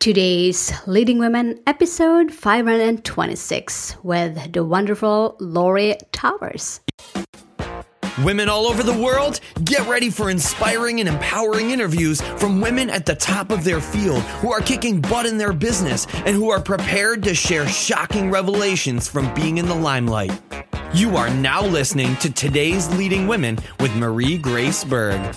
Today's Leading Women episode 526 with the wonderful Lori Towers. Women all over the world, get ready for inspiring and empowering interviews from women at the top of their field who are kicking butt in their business and who are prepared to share shocking revelations from being in the limelight. You are now listening to today's Leading Women with Marie Grace Berg.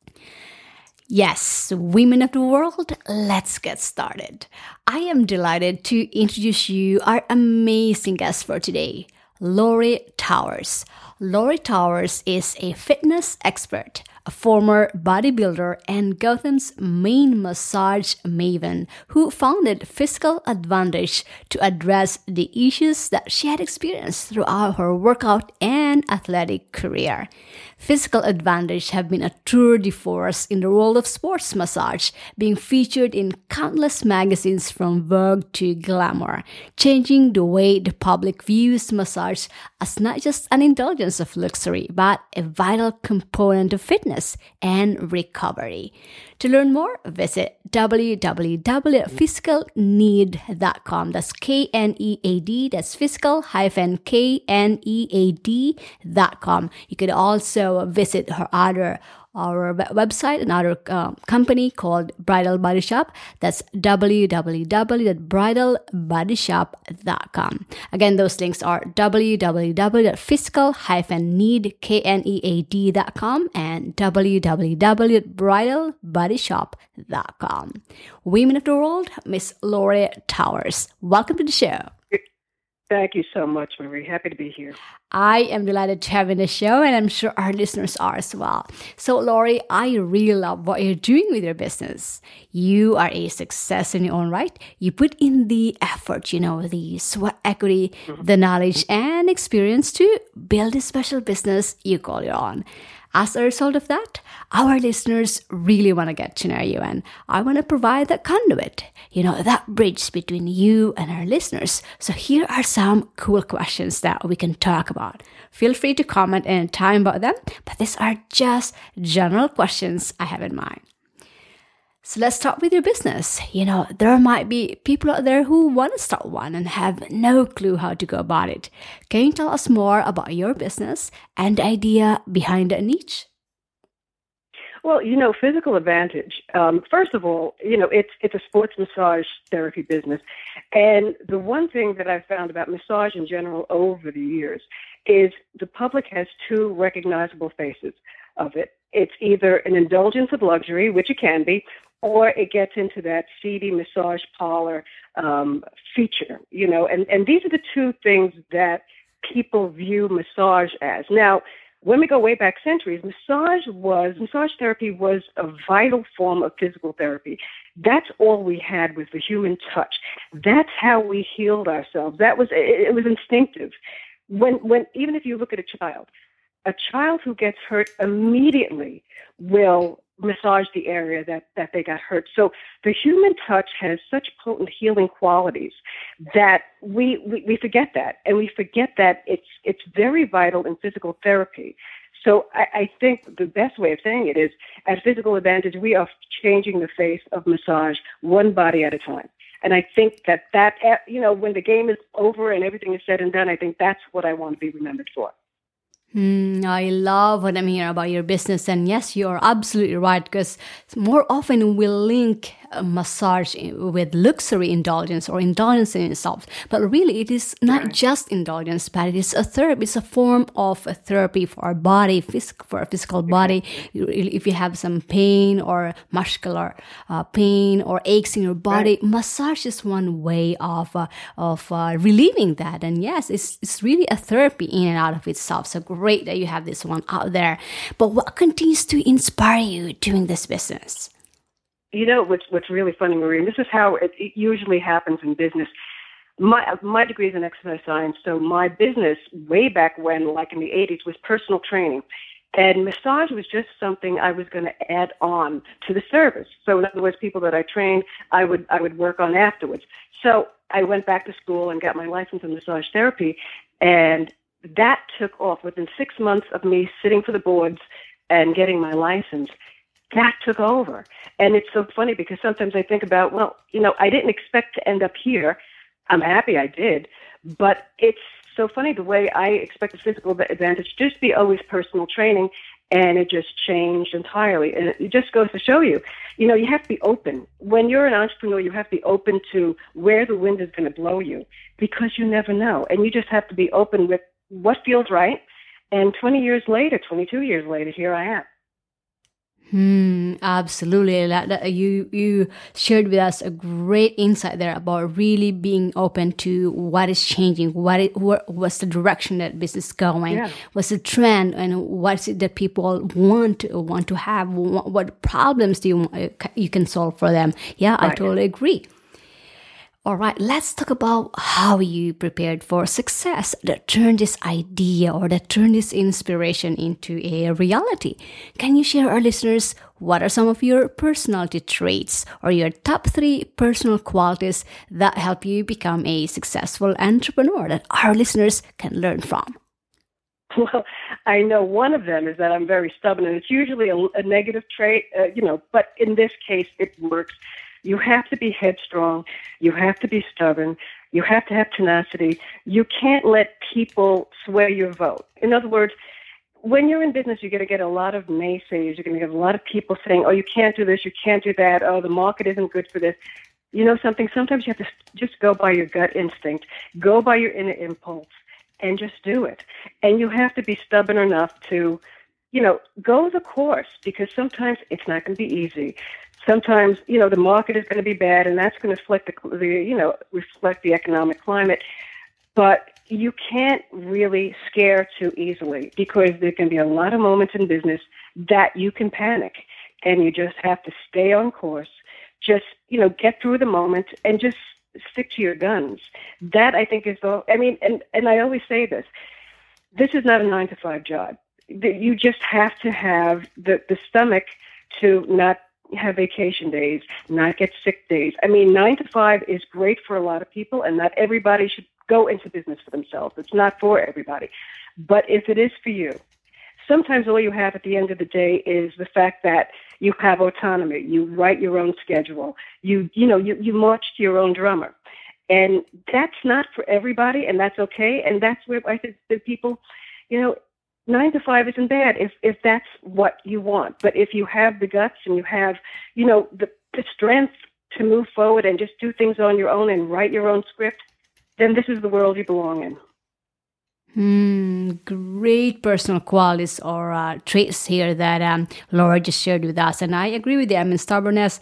Yes, women of the world, let's get started. I am delighted to introduce you our amazing guest for today, Lori Towers. Lori Towers is a fitness expert, former bodybuilder and Gotham's main massage maven who founded Physical Advantage to address the issues that she had experienced throughout her workout and athletic career. Physical Advantage have been a tour de force in the world of sports massage, being featured in countless magazines from Vogue to Glamour, changing the way the public views massage as not just an indulgence of luxury, but a vital component of fitness and recovery. To learn more, visit www.physicalknead.com. That's K N E A D. That's physical hyphen K N E A D.com. You could also visit her other our website, another um, company called Bridal Body Shop. That's www.bridalbodyshop.com. Again, those links are www.physical-knead.com and www.bridalbodyshop.com. Women of the World, Miss Lori Towers. Welcome to the show. Thank you so much, Marie. Happy to be here. I am delighted to have you in the show, and I'm sure our listeners are as well. So, Lori, I really love what you're doing with your business. You are a success in your own right. You put in the effort, you know, the sweat equity, mm-hmm. the knowledge, and experience to build a special business you call your own. As a result of that, our listeners really want to get to know you, and I want to provide that conduit, you know, that bridge between you and our listeners. So here are some cool questions that we can talk about. Feel free to comment anytime about them, but these are just general questions I have in mind. So let's start with your business. You know, there might be people out there who want to start one and have no clue how to go about it. Can you tell us more about your business and the idea behind a niche? Well, you know, physical advantage. Um, first of all, you know, it's it's a sports massage therapy business, and the one thing that I've found about massage in general over the years is the public has two recognizable faces of it. It's either an indulgence of luxury, which it can be, or it gets into that seedy massage parlor um, feature, you know, and, and these are the two things that people view massage as. Now, when we go way back centuries, massage was, massage therapy was a vital form of physical therapy. That's all we had was the human touch. That's how we healed ourselves. That was, it, it was instinctive. When, when, even if you look at a child, a child who gets hurt immediately will massage the area that, that they got hurt. So the human touch has such potent healing qualities that we, we, we forget that. And we forget that it's, it's very vital in physical therapy. So I, I think the best way of saying it is at Physical Advantage, we are changing the face of massage one body at a time. And I think that that, you know, when the game is over and everything is said and done, I think that's what I want to be remembered for. Mm, I love what I'm hearing about your business. And yes, you're absolutely right because more often we link massage with luxury indulgence or indulgence in itself. But really, it is not just indulgence, but it is a therapy. It's a form of a therapy for our body, for a physical body. If you have some pain or muscular uh, pain or aches in your body, right. massage is one way of uh, of uh, relieving that. And yes, it's it's really a therapy in and out of itself. So great that you have this one out there. But what continues to inspire you doing this business? You know what's what's really funny, Marie, and this is how it, it usually happens in business. my my degree is in exercise science, so my business way back when, like in the 80s, was personal training. And massage was just something I was going to add on to the service. So in other words, people that I trained, I would I would work on afterwards. So I went back to school and got my license in massage therapy, and that took off within six months of me sitting for the boards and getting my license. That took over, and it's so funny because sometimes I think about, well, you know, I didn't expect to end up here. I'm happy I did, but it's so funny the way I expect a physical advantage just be always personal training, and it just changed entirely. And it just goes to show you, you know, you have to be open. When you're an entrepreneur, you have to be open to where the wind is going to blow you because you never know. And you just have to be open with what feels right. And 20 years later, 22 years later, here I am. Hmm, absolutely. You you shared with us a great insight there about really being open to what is changing, what it, what what's the direction that business is going, yeah. what's the trend, and what's it that people want want to have, what, what problems do you you can solve for them. Yeah, right. I totally agree. All right, let's talk about how you prepared for success that turned this idea or that turned this inspiration into a reality. Can you share our listeners what are some of your personality traits or your top three personal qualities that help you become a successful entrepreneur that our listeners can learn from? Well, I know one of them is that I'm very stubborn, and it's usually a, a negative trait, uh, you know, but in this case, it works you have to be headstrong. You have to be stubborn. You have to have tenacity. You can't let people sway your vote. In other words, when you're in business, you're going to get a lot of naysayers. You're going to get a lot of people saying, oh, you can't do this, you can't do that, oh, the market isn't good for this. You know something? Sometimes you have to just go by your gut instinct, go by your inner impulse, and just do it. And you have to be stubborn enough to, you know, go the course because sometimes it's not going to be easy sometimes you know the market is going to be bad and that's going to reflect the, the you know reflect the economic climate. But you can't really scare too easily because there can be a lot of moments in business that you can panic and you just have to stay on course. Just you know get through the moment and just stick to your guns. That i think is the i mean and and i always say this this is not a 9 to 5 job. You just have to have the the stomach to not have vacation days, not get sick days. I mean, nine to five is great for a lot of people, and not everybody should go into business for themselves. It's not for everybody. But if it is for you, sometimes all you have at the end of the day is the fact that you have autonomy. You write your own schedule. You, you know, you, you march to your own drummer. And that's not for everybody, and that's okay. And that's where I think that people, you know, nine to five isn't bad if if that's what you want. But if you have the guts and you have, you know, the the strength to move forward and just do things on your own and write your own script, then this is the world you belong in. Hmm, great personal qualities or uh, traits here that um, Laura just shared with us, and I agree with you. I mean, stubbornness.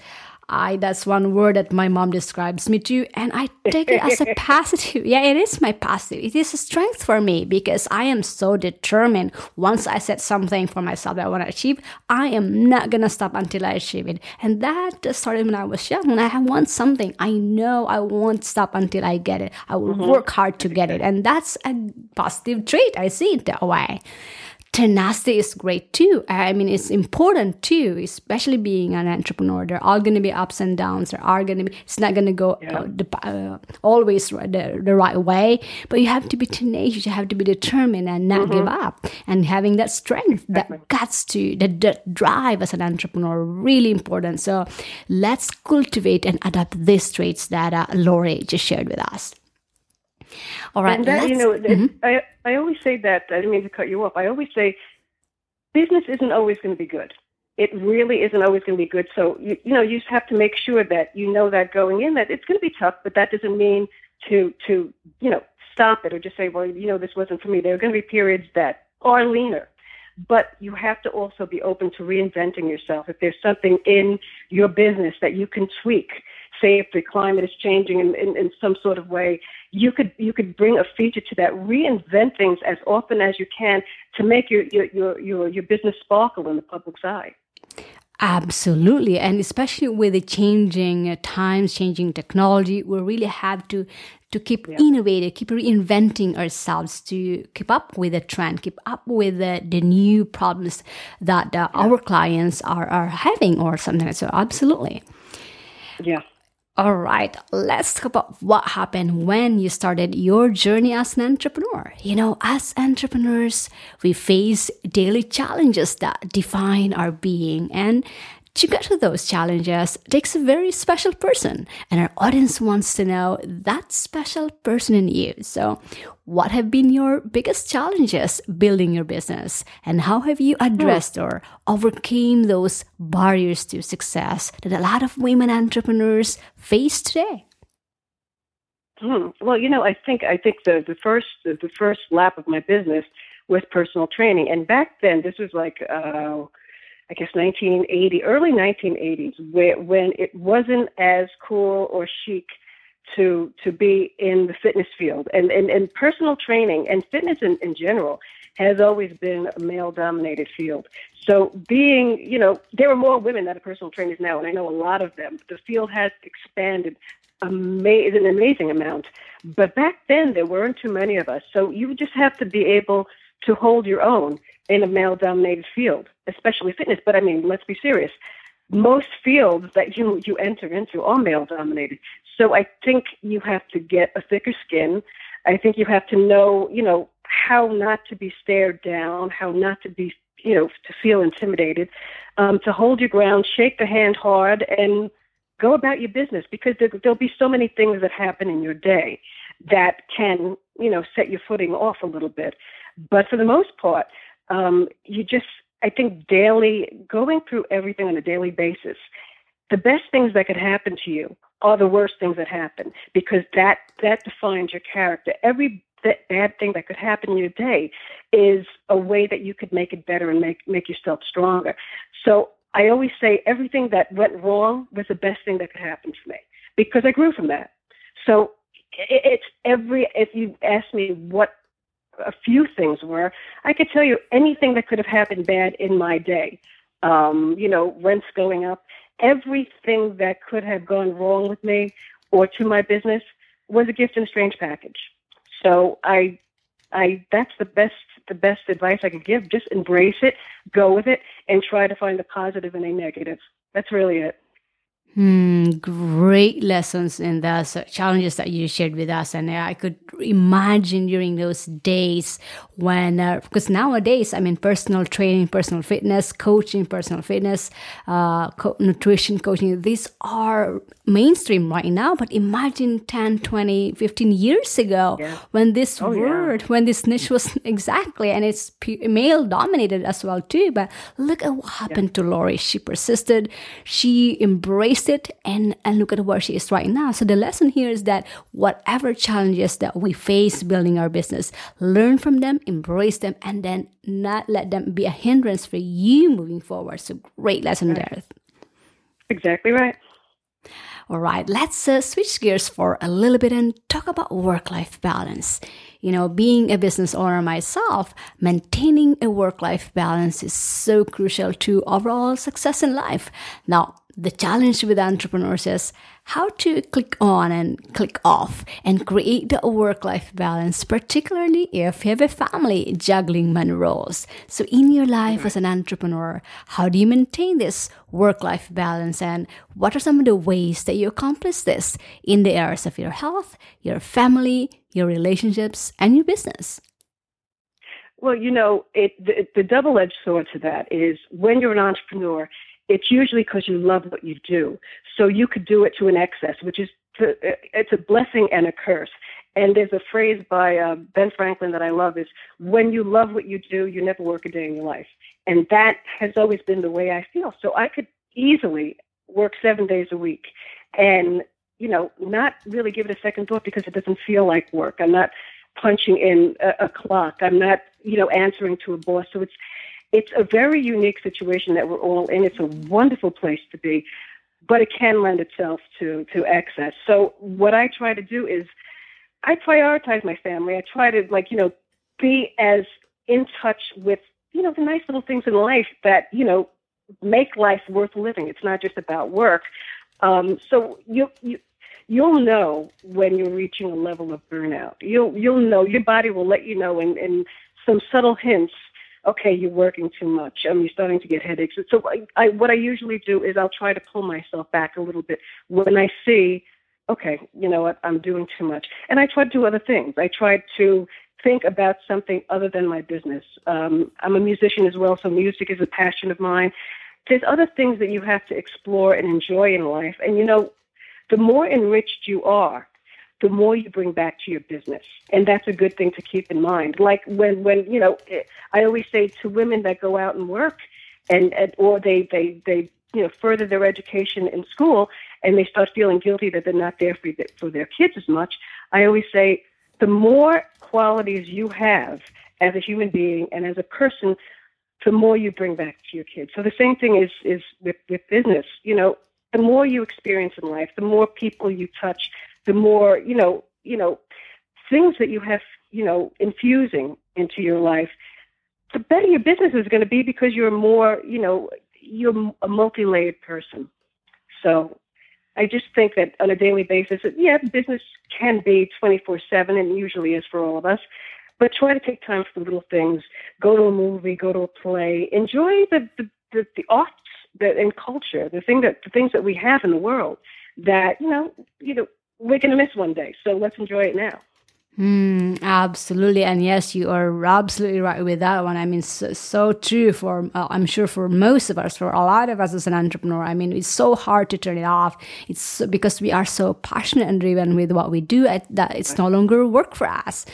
I that's one word that my mom describes me to, and I take it as a positive. Yeah, it is my positive. It is a strength for me because I am so determined. Once I set something for myself that I want to achieve, I am not gonna stop until I achieve it. And that started when I was young. When I want something, I know I won't stop until I get it. I will mm-hmm. work hard to get it, and that's a positive trait. I see it that way tenacity is great too. I mean, it's important too, especially being an entrepreneur. There are going to be ups and downs. There are going to be, it's not going to go yeah. uh, the, uh, always the, the, right way, but you have to be tenacious. You have to be determined and not mm-hmm. give up. And having that strength, that guts to, that, that drive as an entrepreneur, really important. So let's cultivate and adapt these traits that uh, Lori just shared with us. All right. And that, you know, mm-hmm. I, I always say that, I didn't mean to cut you off. I always say business isn't always going to be good. It really isn't always going to be good. So, you, you know, you just have to make sure that you know that going in that it's going to be tough, but that doesn't mean to, to, you know, stop it or just say, well, you know, this wasn't for me. There are going to be periods that are leaner but you have to also be open to reinventing yourself. If there's something in your business that you can tweak, say if the climate is changing in, in, in some sort of way, you could you could bring a feature to that, reinvent things as often as you can to make your your your your, your business sparkle in the public's eye. Absolutely. And especially with the changing times, changing technology, we really have to to keep yeah. innovating, keep reinventing ourselves to keep up with the trend, keep up with the, the new problems that uh, yeah. our clients are, are having or something. So absolutely. Yeah. All right, let's talk about what happened when you started your journey as an entrepreneur. You know, as entrepreneurs, we face daily challenges that define our being and to get to those challenges takes a very special person, and our audience wants to know that special person in you. So, what have been your biggest challenges building your business, and how have you addressed or overcame those barriers to success that a lot of women entrepreneurs face today? Hmm. Well, you know, I think I think the the first the, the first lap of my business was personal training, and back then this was like. Uh, I guess 1980, early 1980s, where, when it wasn't as cool or chic to to be in the fitness field and, and, and personal training and fitness in, in general has always been a male dominated field. So being, you know, there are more women that are personal trainers now, and I know a lot of them. The field has expanded ama- an amazing amount. But back then there weren't too many of us. So you just have to be able to hold your own in a male dominated field, especially fitness. But I mean, let's be serious. Most fields that you, you enter into are male dominated. So I think you have to get a thicker skin. I think you have to know, you know, how not to be stared down, how not to be, you know, to feel intimidated, um, to hold your ground, shake the hand hard, and go about your business because there, there'll be so many things that happen in your day that can, you know, set your footing off a little bit. But for the most part, um, you just, I think, daily, going through everything on a daily basis, the best things that could happen to you are the worst things that happen because that that defines your character. Every bad thing that could happen in your day is a way that you could make it better and make make yourself stronger. So I always say everything that went wrong was the best thing that could happen to me because I grew from that. So it's every if you ask me what a few things were, I could tell you anything that could have happened bad in my day. Um, you know, rents going up, everything that could have gone wrong with me or to my business was a gift in a strange package. So I, I that's the best the best advice I could give. Just embrace it, go with it, and try to find the positive in a negative. That's really it. Hmm, great lessons in those challenges that you shared with us. And I could imagine during those days when, uh, because nowadays, I mean, personal training, personal fitness, coaching, personal fitness, uh, co- nutrition coaching, these are mainstream right now. But imagine 10, 20, 15 years ago yeah. when this oh, word, yeah. when this niche was exactly, and it's male dominated as well, too. But look at what happened yeah. to Lori. She persisted, she embraced it and, and look at where she is right now. So the lesson here is that whatever challenges that we face building our business, learn from them, embrace them, and then not let them be a hindrance for you moving forward. So great lesson right. there. Exactly right. All right, let's uh, switch gears for a little bit and talk about work life balance. You know, being a business owner myself, maintaining a work life balance is so crucial to overall success in life. Now, the challenge with entrepreneurs is how to click on and click off and create a work life balance, particularly if you have a family juggling many roles. So, in your life as an entrepreneur, how do you maintain this work life balance and what are some of the ways that you accomplish this in the areas of your health, your family, your relationships, and your business? Well, you know, it, the, the double edged sword to that is when you're an entrepreneur, it's usually because you love what you do. So you could do it to an excess, which is to, it's a blessing and a curse. And there's a phrase by uh, Ben Franklin that I love is when you love what you do, you never work a day in your life. And that has always been the way I feel. So I could easily work seven days a week and, you know, not really give it a second thought because it doesn't feel like work. I'm not punching in a, a clock. I'm not, you know, answering to a boss. So it's, it's a very unique situation that we're all in. It's a wonderful place to be, but it can lend itself to, to excess. So what I try to do is I prioritize my family. I try to like, you know, be as in touch with, you know, the nice little things in life that, you know, make life worth living. It's not just about work. Um, so you you you'll know when you're reaching a level of burnout. You'll you'll know your body will let you know in, in some subtle hints. Okay, you're working too much. Um, you're starting to get headaches. So I, I, what I usually do is I'll try to pull myself back a little bit when I see, okay, you know what, I'm doing too much, and I try to do other things. I try to think about something other than my business. Um, I'm a musician as well, so music is a passion of mine. There's other things that you have to explore and enjoy in life, and you know, the more enriched you are, the more you bring back to your business. And that's a good thing to keep in mind. Like when, when, you know, I always say to women that go out and work and, and or they, they, they, you know, further their education in school and they start feeling guilty that they're not there for, for their kids as much. I always say the more qualities you have as a human being and as a person, the more you bring back to your kids. So the same thing is, is with, with business. You know, the more you experience in life, the more people you touch, the more, you know, you know, things that you have, you know, infusing into your life, the better your business is going to be because you're more, you know, you're a multi-layered person. So I just think that on a daily basis, yeah, business can be 24/7 and usually is for all of us. But try to take time for little things. Go to a movie, go to a play, enjoy the the, the, the arts that and culture, the thing that the things that we have in the world that you know you know we're going to miss one day. So let's enjoy it now. Mm, absolutely, and yes, you are absolutely right with that one. I mean, so, so true for uh, I'm sure for most of us, for a lot of us as an entrepreneur. I mean, it's so hard to turn it off. It's so, because we are so passionate and driven with what we do that it's no longer work for us.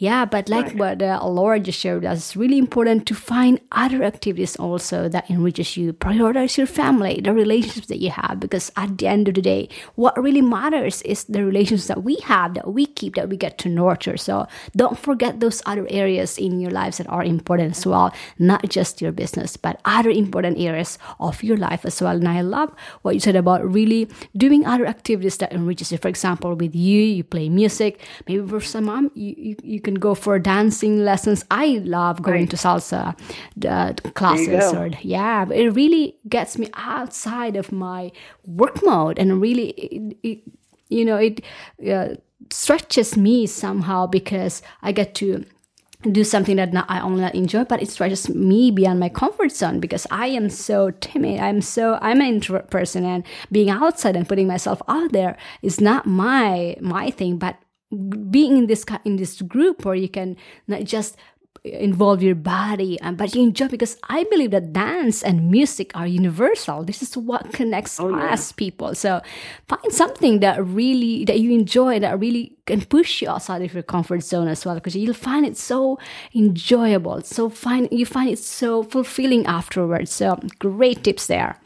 Yeah, but like right. what uh, Laura just shared us, it's really important to find other activities also that enriches you. Prioritize your family, the relationships that you have, because at the end of the day, what really matters is the relationships that we have, that we keep, that we get to nurture. So don't forget those other areas in your lives that are important as well, not just your business, but other important areas of your life as well. And I love what you said about really doing other activities that enriches you. For example, with you, you play music. Maybe for some mom, you, you, you can can go for dancing lessons. I love going right. to salsa uh, classes. Or yeah, it really gets me outside of my work mode, and really, it, it, you know, it uh, stretches me somehow because I get to do something that not, I only enjoy, but it stretches me beyond my comfort zone because I am so timid. I'm so I'm an introvert person, and being outside and putting myself out there is not my my thing. But being in this in this group where you can not just involve your body uh, but you enjoy because i believe that dance and music are universal. This is what connects oh, yeah. us people. So find something that really that you enjoy that really can push you outside of your comfort zone as well because you'll find it so enjoyable. So find you find it so fulfilling afterwards. So great tips there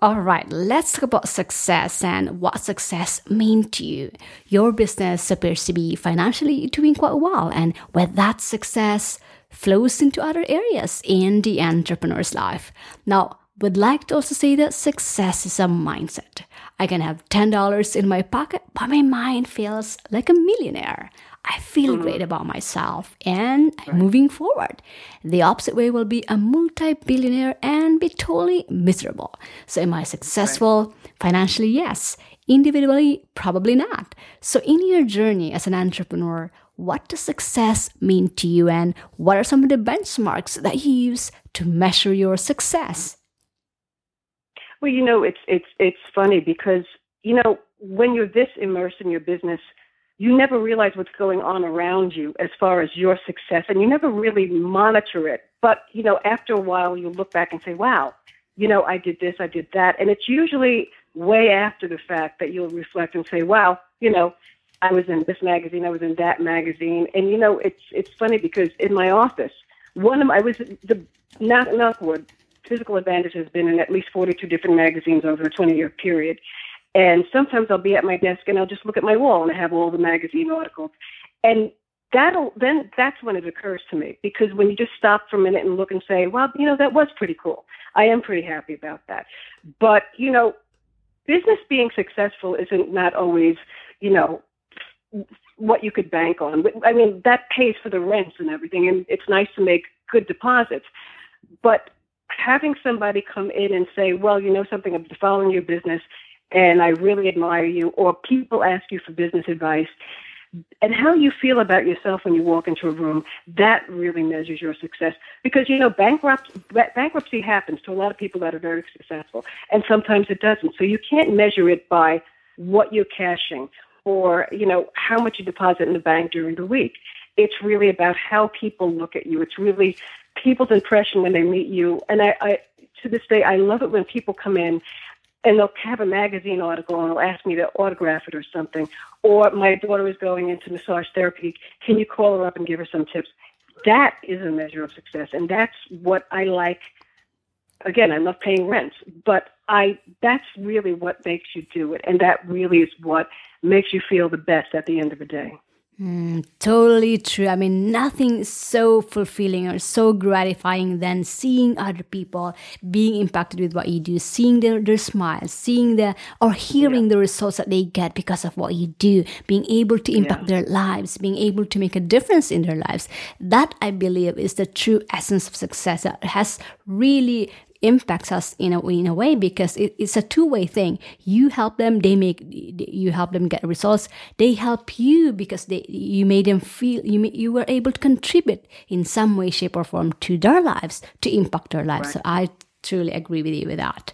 all right, let's talk about success and what success means to you. Your business appears to be financially doing quite well, and with that success flows into other areas in the entrepreneur's life. Now, would like to also say that success is a mindset. I can have $10 in my pocket, but my mind feels like a millionaire. I feel mm-hmm. great about myself and I'm right. moving forward. The opposite way will be a multi billionaire and be totally miserable. So, am I successful? Right. Financially, yes. Individually, probably not. So, in your journey as an entrepreneur, what does success mean to you and what are some of the benchmarks that you use to measure your success? Well, you know, it's it's it's funny because you know when you're this immersed in your business, you never realize what's going on around you as far as your success, and you never really monitor it. But you know, after a while, you look back and say, "Wow, you know, I did this, I did that," and it's usually way after the fact that you'll reflect and say, "Wow, you know." I was in this magazine, I was in that magazine, and you know it's it's funny because in my office, one of my, I was the not Knockwood Physical Advantage has been in at least 42 different magazines over a 20 year period. And sometimes I'll be at my desk and I'll just look at my wall and I have all the magazine articles. And that'll then that's when it occurs to me because when you just stop for a minute and look and say, well, you know, that was pretty cool. I am pretty happy about that. But, you know, business being successful isn't not always, you know, what you could bank on. I mean, that pays for the rents and everything, and it's nice to make good deposits. But having somebody come in and say, well, you know something, I'm following your business and I really admire you, or people ask you for business advice, and how you feel about yourself when you walk into a room, that really measures your success. Because, you know, bankrupt, bankruptcy happens to a lot of people that are very successful, and sometimes it doesn't. So you can't measure it by what you're cashing or, you know, how much you deposit in the bank during the week. It's really about how people look at you. It's really people's impression when they meet you. And I, I to this day, I love it when people come in and they'll have a magazine article and they'll ask me to autograph it or something. Or my daughter is going into massage therapy. Can you call her up and give her some tips? That is a measure of success, and that's what I like. Again, I love paying rent, but I that's really what makes you do it, and that really is what makes you feel the best at the end of the day. Mm, totally true. I mean, nothing is so fulfilling or so gratifying than seeing other people being impacted with what you do, seeing their, their smiles, seeing the or hearing yeah. the results that they get because of what you do, being able to impact yeah. their lives, being able to make a difference in their lives. That I believe is the true essence of success that has really impacts us in a in a way because it, it's a two way thing. You help them, they make you help them get results. They help you because they you made them feel you you were able to contribute in some way, shape, or form to their lives to impact their lives. Right. So I truly agree with you with that.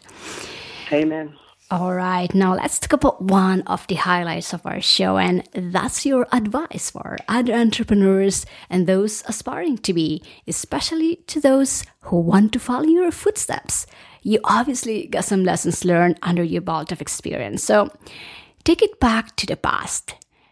Amen. All right, now let's talk about one of the highlights of our show, and that's your advice for other entrepreneurs and those aspiring to be, especially to those who want to follow your footsteps. You obviously got some lessons learned under your belt of experience, so take it back to the past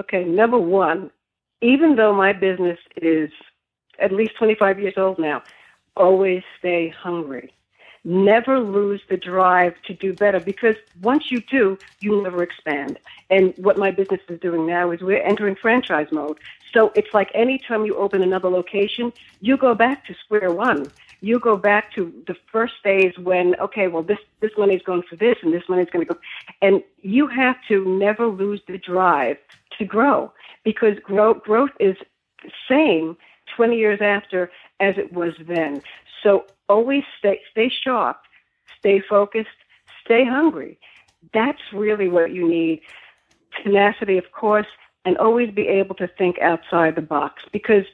Okay, number one, even though my business is at least 25 years old now, always stay hungry. Never lose the drive to do better because once you do, you never expand. And what my business is doing now is we're entering franchise mode. So it's like any time you open another location, you go back to square one. You go back to the first days when, okay, well, this, this money's going for this and this money's going to go. And you have to never lose the drive to grow because grow, growth is the same 20 years after as it was then. So always stay, stay sharp, stay focused, stay hungry. That's really what you need. Tenacity, of course, and always be able to think outside the box because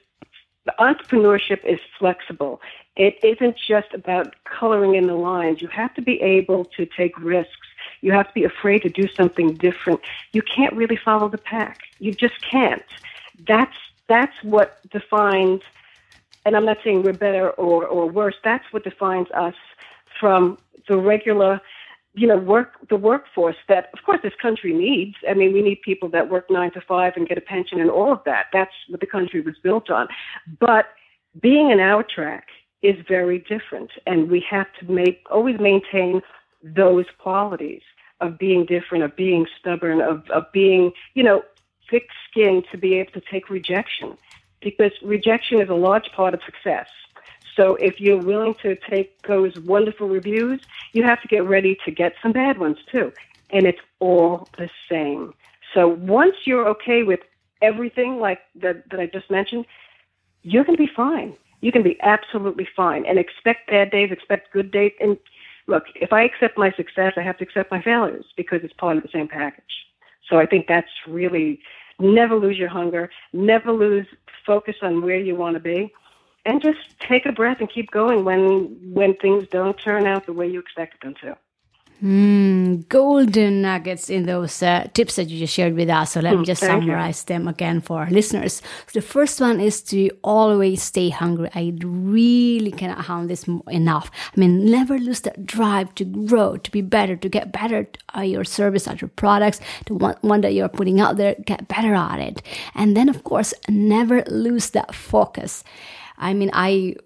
the entrepreneurship is flexible. It isn't just about coloring in the lines. You have to be able to take risks you have to be afraid to do something different. You can't really follow the pack. You just can't. That's that's what defines and I'm not saying we're better or, or worse, that's what defines us from the regular you know, work the workforce that of course this country needs. I mean, we need people that work nine to five and get a pension and all of that. That's what the country was built on. But being an hour track is very different and we have to make always maintain those qualities of being different, of being stubborn, of, of being, you know, thick skinned to be able to take rejection. Because rejection is a large part of success. So if you're willing to take those wonderful reviews, you have to get ready to get some bad ones too. And it's all the same. So once you're okay with everything like that, that I just mentioned, you're going to be fine. You can be absolutely fine and expect bad days, expect good days, and look, if I accept my success, I have to accept my failures because it's part of the same package. So I think that's really never lose your hunger, never lose focus on where you want to be, and just take a breath and keep going when when things don't turn out the way you expected them to. Mm, golden nuggets in those uh, tips that you just shared with us. So let mm, me just summarize you. them again for our listeners. So the first one is to always stay hungry. I really cannot hound this enough. I mean, never lose that drive to grow, to be better, to get better at your service, at your products, the one, one that you're putting out there, get better at it. And then, of course, never lose that focus. I mean, I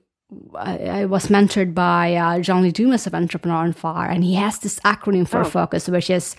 I, was mentored by uh, John Lee Dumas of Entrepreneur on Fire, and he has this acronym for Oh. focus, which is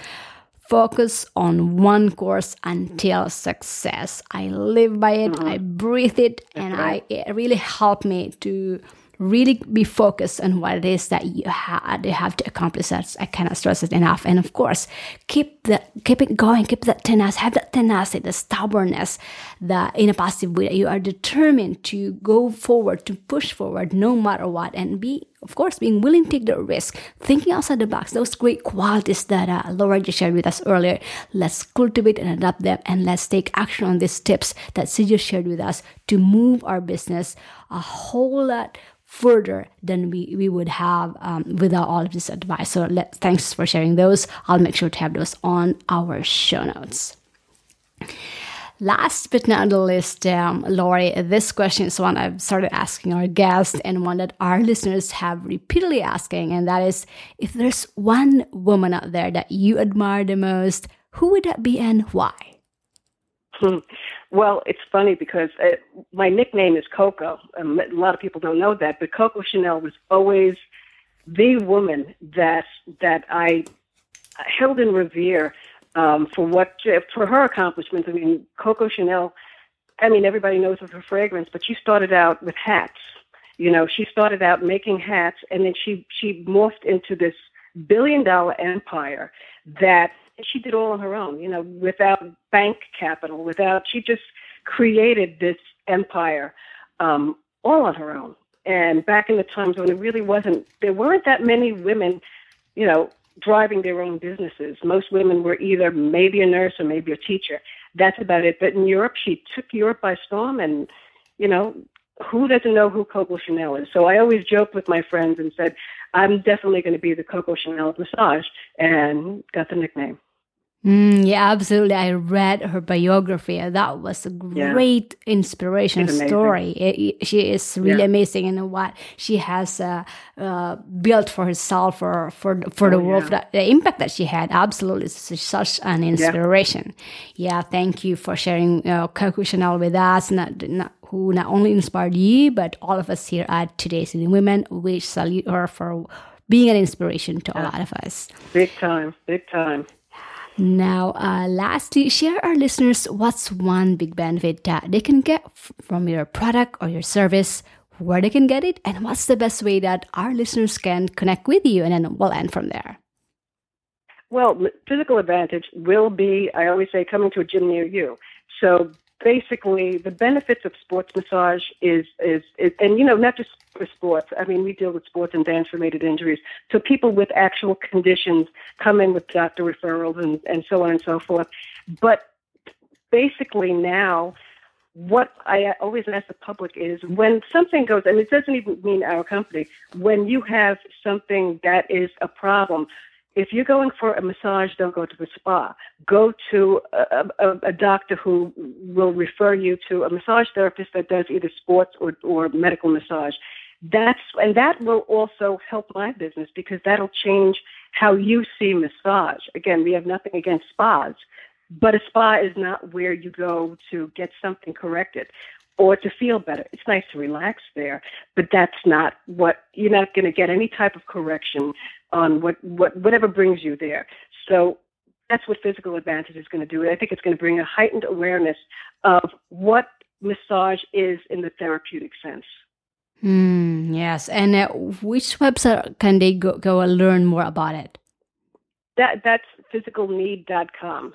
focus on one course until success. I live by it, I breathe it, and I it really helped me to really be focused on what it is that you had you have to accomplish that i cannot stress it enough. And of course keep the keep it going keep that tenacity have that tenacity the stubbornness the in a positive way you are determined to go forward to push forward no matter what and be of course being willing to take the risk thinking outside the box those great qualities that uh, laura just shared with us earlier let's cultivate and adopt them and let's take action on these tips that just shared with us to move our business a whole lot further than we, we would have um, without all of this advice. So let, thanks for sharing those. I'll make sure to have those on our show notes. Last but not the least, um, Lori, this question is one I've started asking our guests and one that our listeners have repeatedly asking, and that is if there's one woman out there that you admire the most, who would that be and why? Hmm. Well, it's funny because uh, my nickname is Coco. Um, a lot of people don't know that, but Coco Chanel was always the woman that that I held in revere um, for what for her accomplishments. I mean, Coco Chanel. I mean, everybody knows of her fragrance, but she started out with hats. You know, she started out making hats, and then she she morphed into this billion dollar empire that she did all on her own, you know, without bank capital, without, she just created this empire um, all on her own. And back in the times when it really wasn't, there weren't that many women, you know, driving their own businesses. Most women were either maybe a nurse or maybe a teacher. That's about it. But in Europe, she took Europe by storm and, you know, who doesn't know who Coco Chanel is? So I always joked with my friends and said, I'm definitely going to be the Coco Chanel of massage, and got the nickname. Mm, yeah, absolutely. I read her biography. That was a Yeah. great inspiration story. It- it- she is really Yeah. amazing in what she has uh, uh, built for herself for for for the Oh, world. yeah. That, the impact that she had, absolutely, such an inspiration. Yeah, thank you for sharing uh, Coco Chanel with us. Not, not who not only inspired you, but all of us here at Today's City Women. We salute her for being an inspiration to a lot of us. Big time, big time. Now, uh, lastly, share our listeners what's one big benefit that they can get from your product or your service, where they can get it, and what's the best way that our listeners can connect with you. And then we'll end from there. Well, physical advantage will be, I always say, coming to a gym near you. So basically, the benefits of sports massage is, is, is and you know, not just for sports. I mean, we deal with sports and dance related injuries. So people with actual conditions come in with doctor referrals and, and so on and so forth. But basically now, what I always ask the public is when something goes, and it doesn't even mean our company, when you have something that is a problem, if you're going for a massage, don't go to the spa. Go to a, a, a doctor who will refer you to a massage therapist that does either sports or, or medical massage. That's and that will also help my business because that'll change how you see massage. Again, we have nothing against spas, but a spa is not where you go to get something corrected or to feel better. It's nice to relax there, but that's not what you're not going to get any type of correction on what, what whatever brings you there. So that's what physical advantage is going to do. I think it's going to bring a heightened awareness of what massage is in the therapeutic sense. Hmm, yes. And uh, which website can they go, go and learn more about it? That that's physicalknead.com.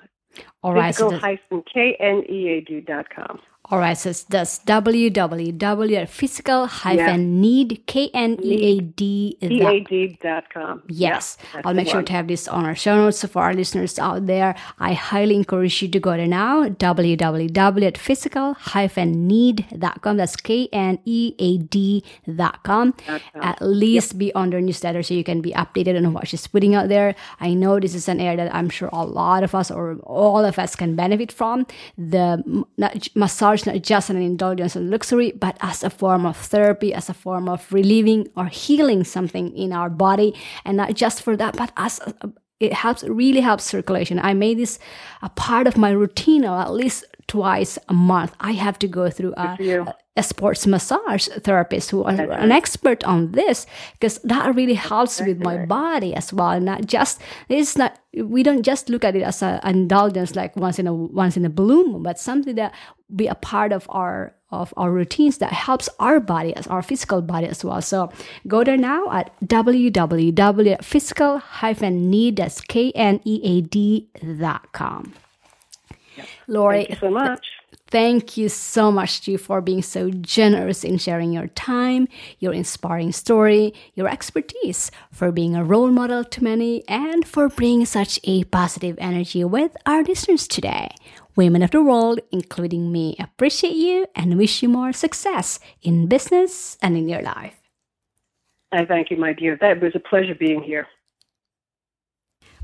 All right. So Physical that's, hyphen K N E A D dot com. all right. So it's- that's www.physical hyphen knead, K N E A D. E A D dot com. Yes, Yeah, I'll make sure one. to have this on our show notes. So for our listeners out there, I highly encourage you to go to now www.physical-knead.com. That's K N E A D.com. At least be on their newsletter so you can be updated on what she's putting out there. I know this is an area that I'm sure a lot of us or all of us can benefit from. The m- not, not just an indulgence and luxury, but as a form of therapy, as a form of relieving or healing something in our body, and not just for that, but as a, it helps really helps circulation. I made this a part of my routine, or at least twice a month. I have to go through a, a sports massage therapist who is an expert on this because that really helps with my body as well. Not just it's not we don't just look at it as an indulgence like once in a once in a blue moon, but something that be a part of our of our routines that helps our body as our physical body as well. So go there now at www.physical-knead.com. Lori, thank you so much. Thank you so much, Stu, for being so generous in sharing your time, your inspiring story, your expertise, for being a role model to many, and for bringing such a positive energy with our listeners today. Women of the world, including me, appreciate you and wish you more success in business and in your life. I thank you, my dear. That was a pleasure being here.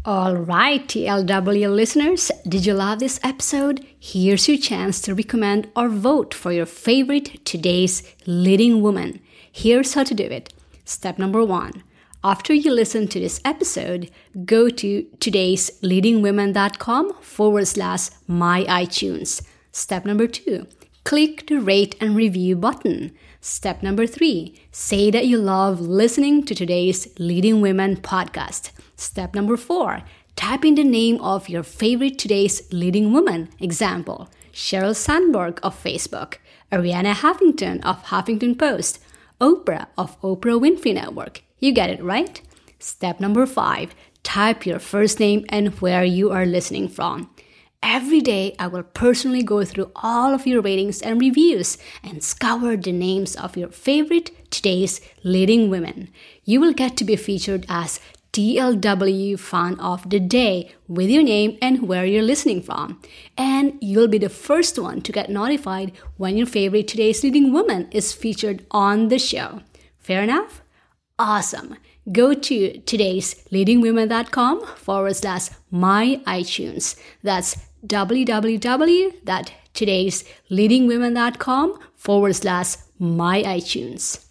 All right, TLW listeners, did you love this episode? Here's your chance to recommend or vote for your favorite today's leading woman. Here's how to do it. Step number one. After you listen to this episode, go to today's leadingwomen.com forward slash my iTunes. Step number two. Click the rate and review button. Step number three. Say that you love listening to today's Leading Women podcast. Step number four, type in the name of your favorite today's leading woman. Example, Sheryl Sandberg of Facebook, Arianna Huffington of Huffington Post, Oprah of Oprah Winfrey Network. You get it, right? Step number five, type your first name and where you are listening from. Every day, I will personally go through all of your ratings and reviews and scour the names of your favorite today's leading women. You will get to be featured as TLW fan of the day with your name and where you're listening from. And you'll be the first one to get notified when your favorite today's leading woman is featured on the show. Fair enough? Awesome. Go to today's leadingwomen.com forward slash my iTunes. That's www.today'sleadingwomen.com forward slash my iTunes.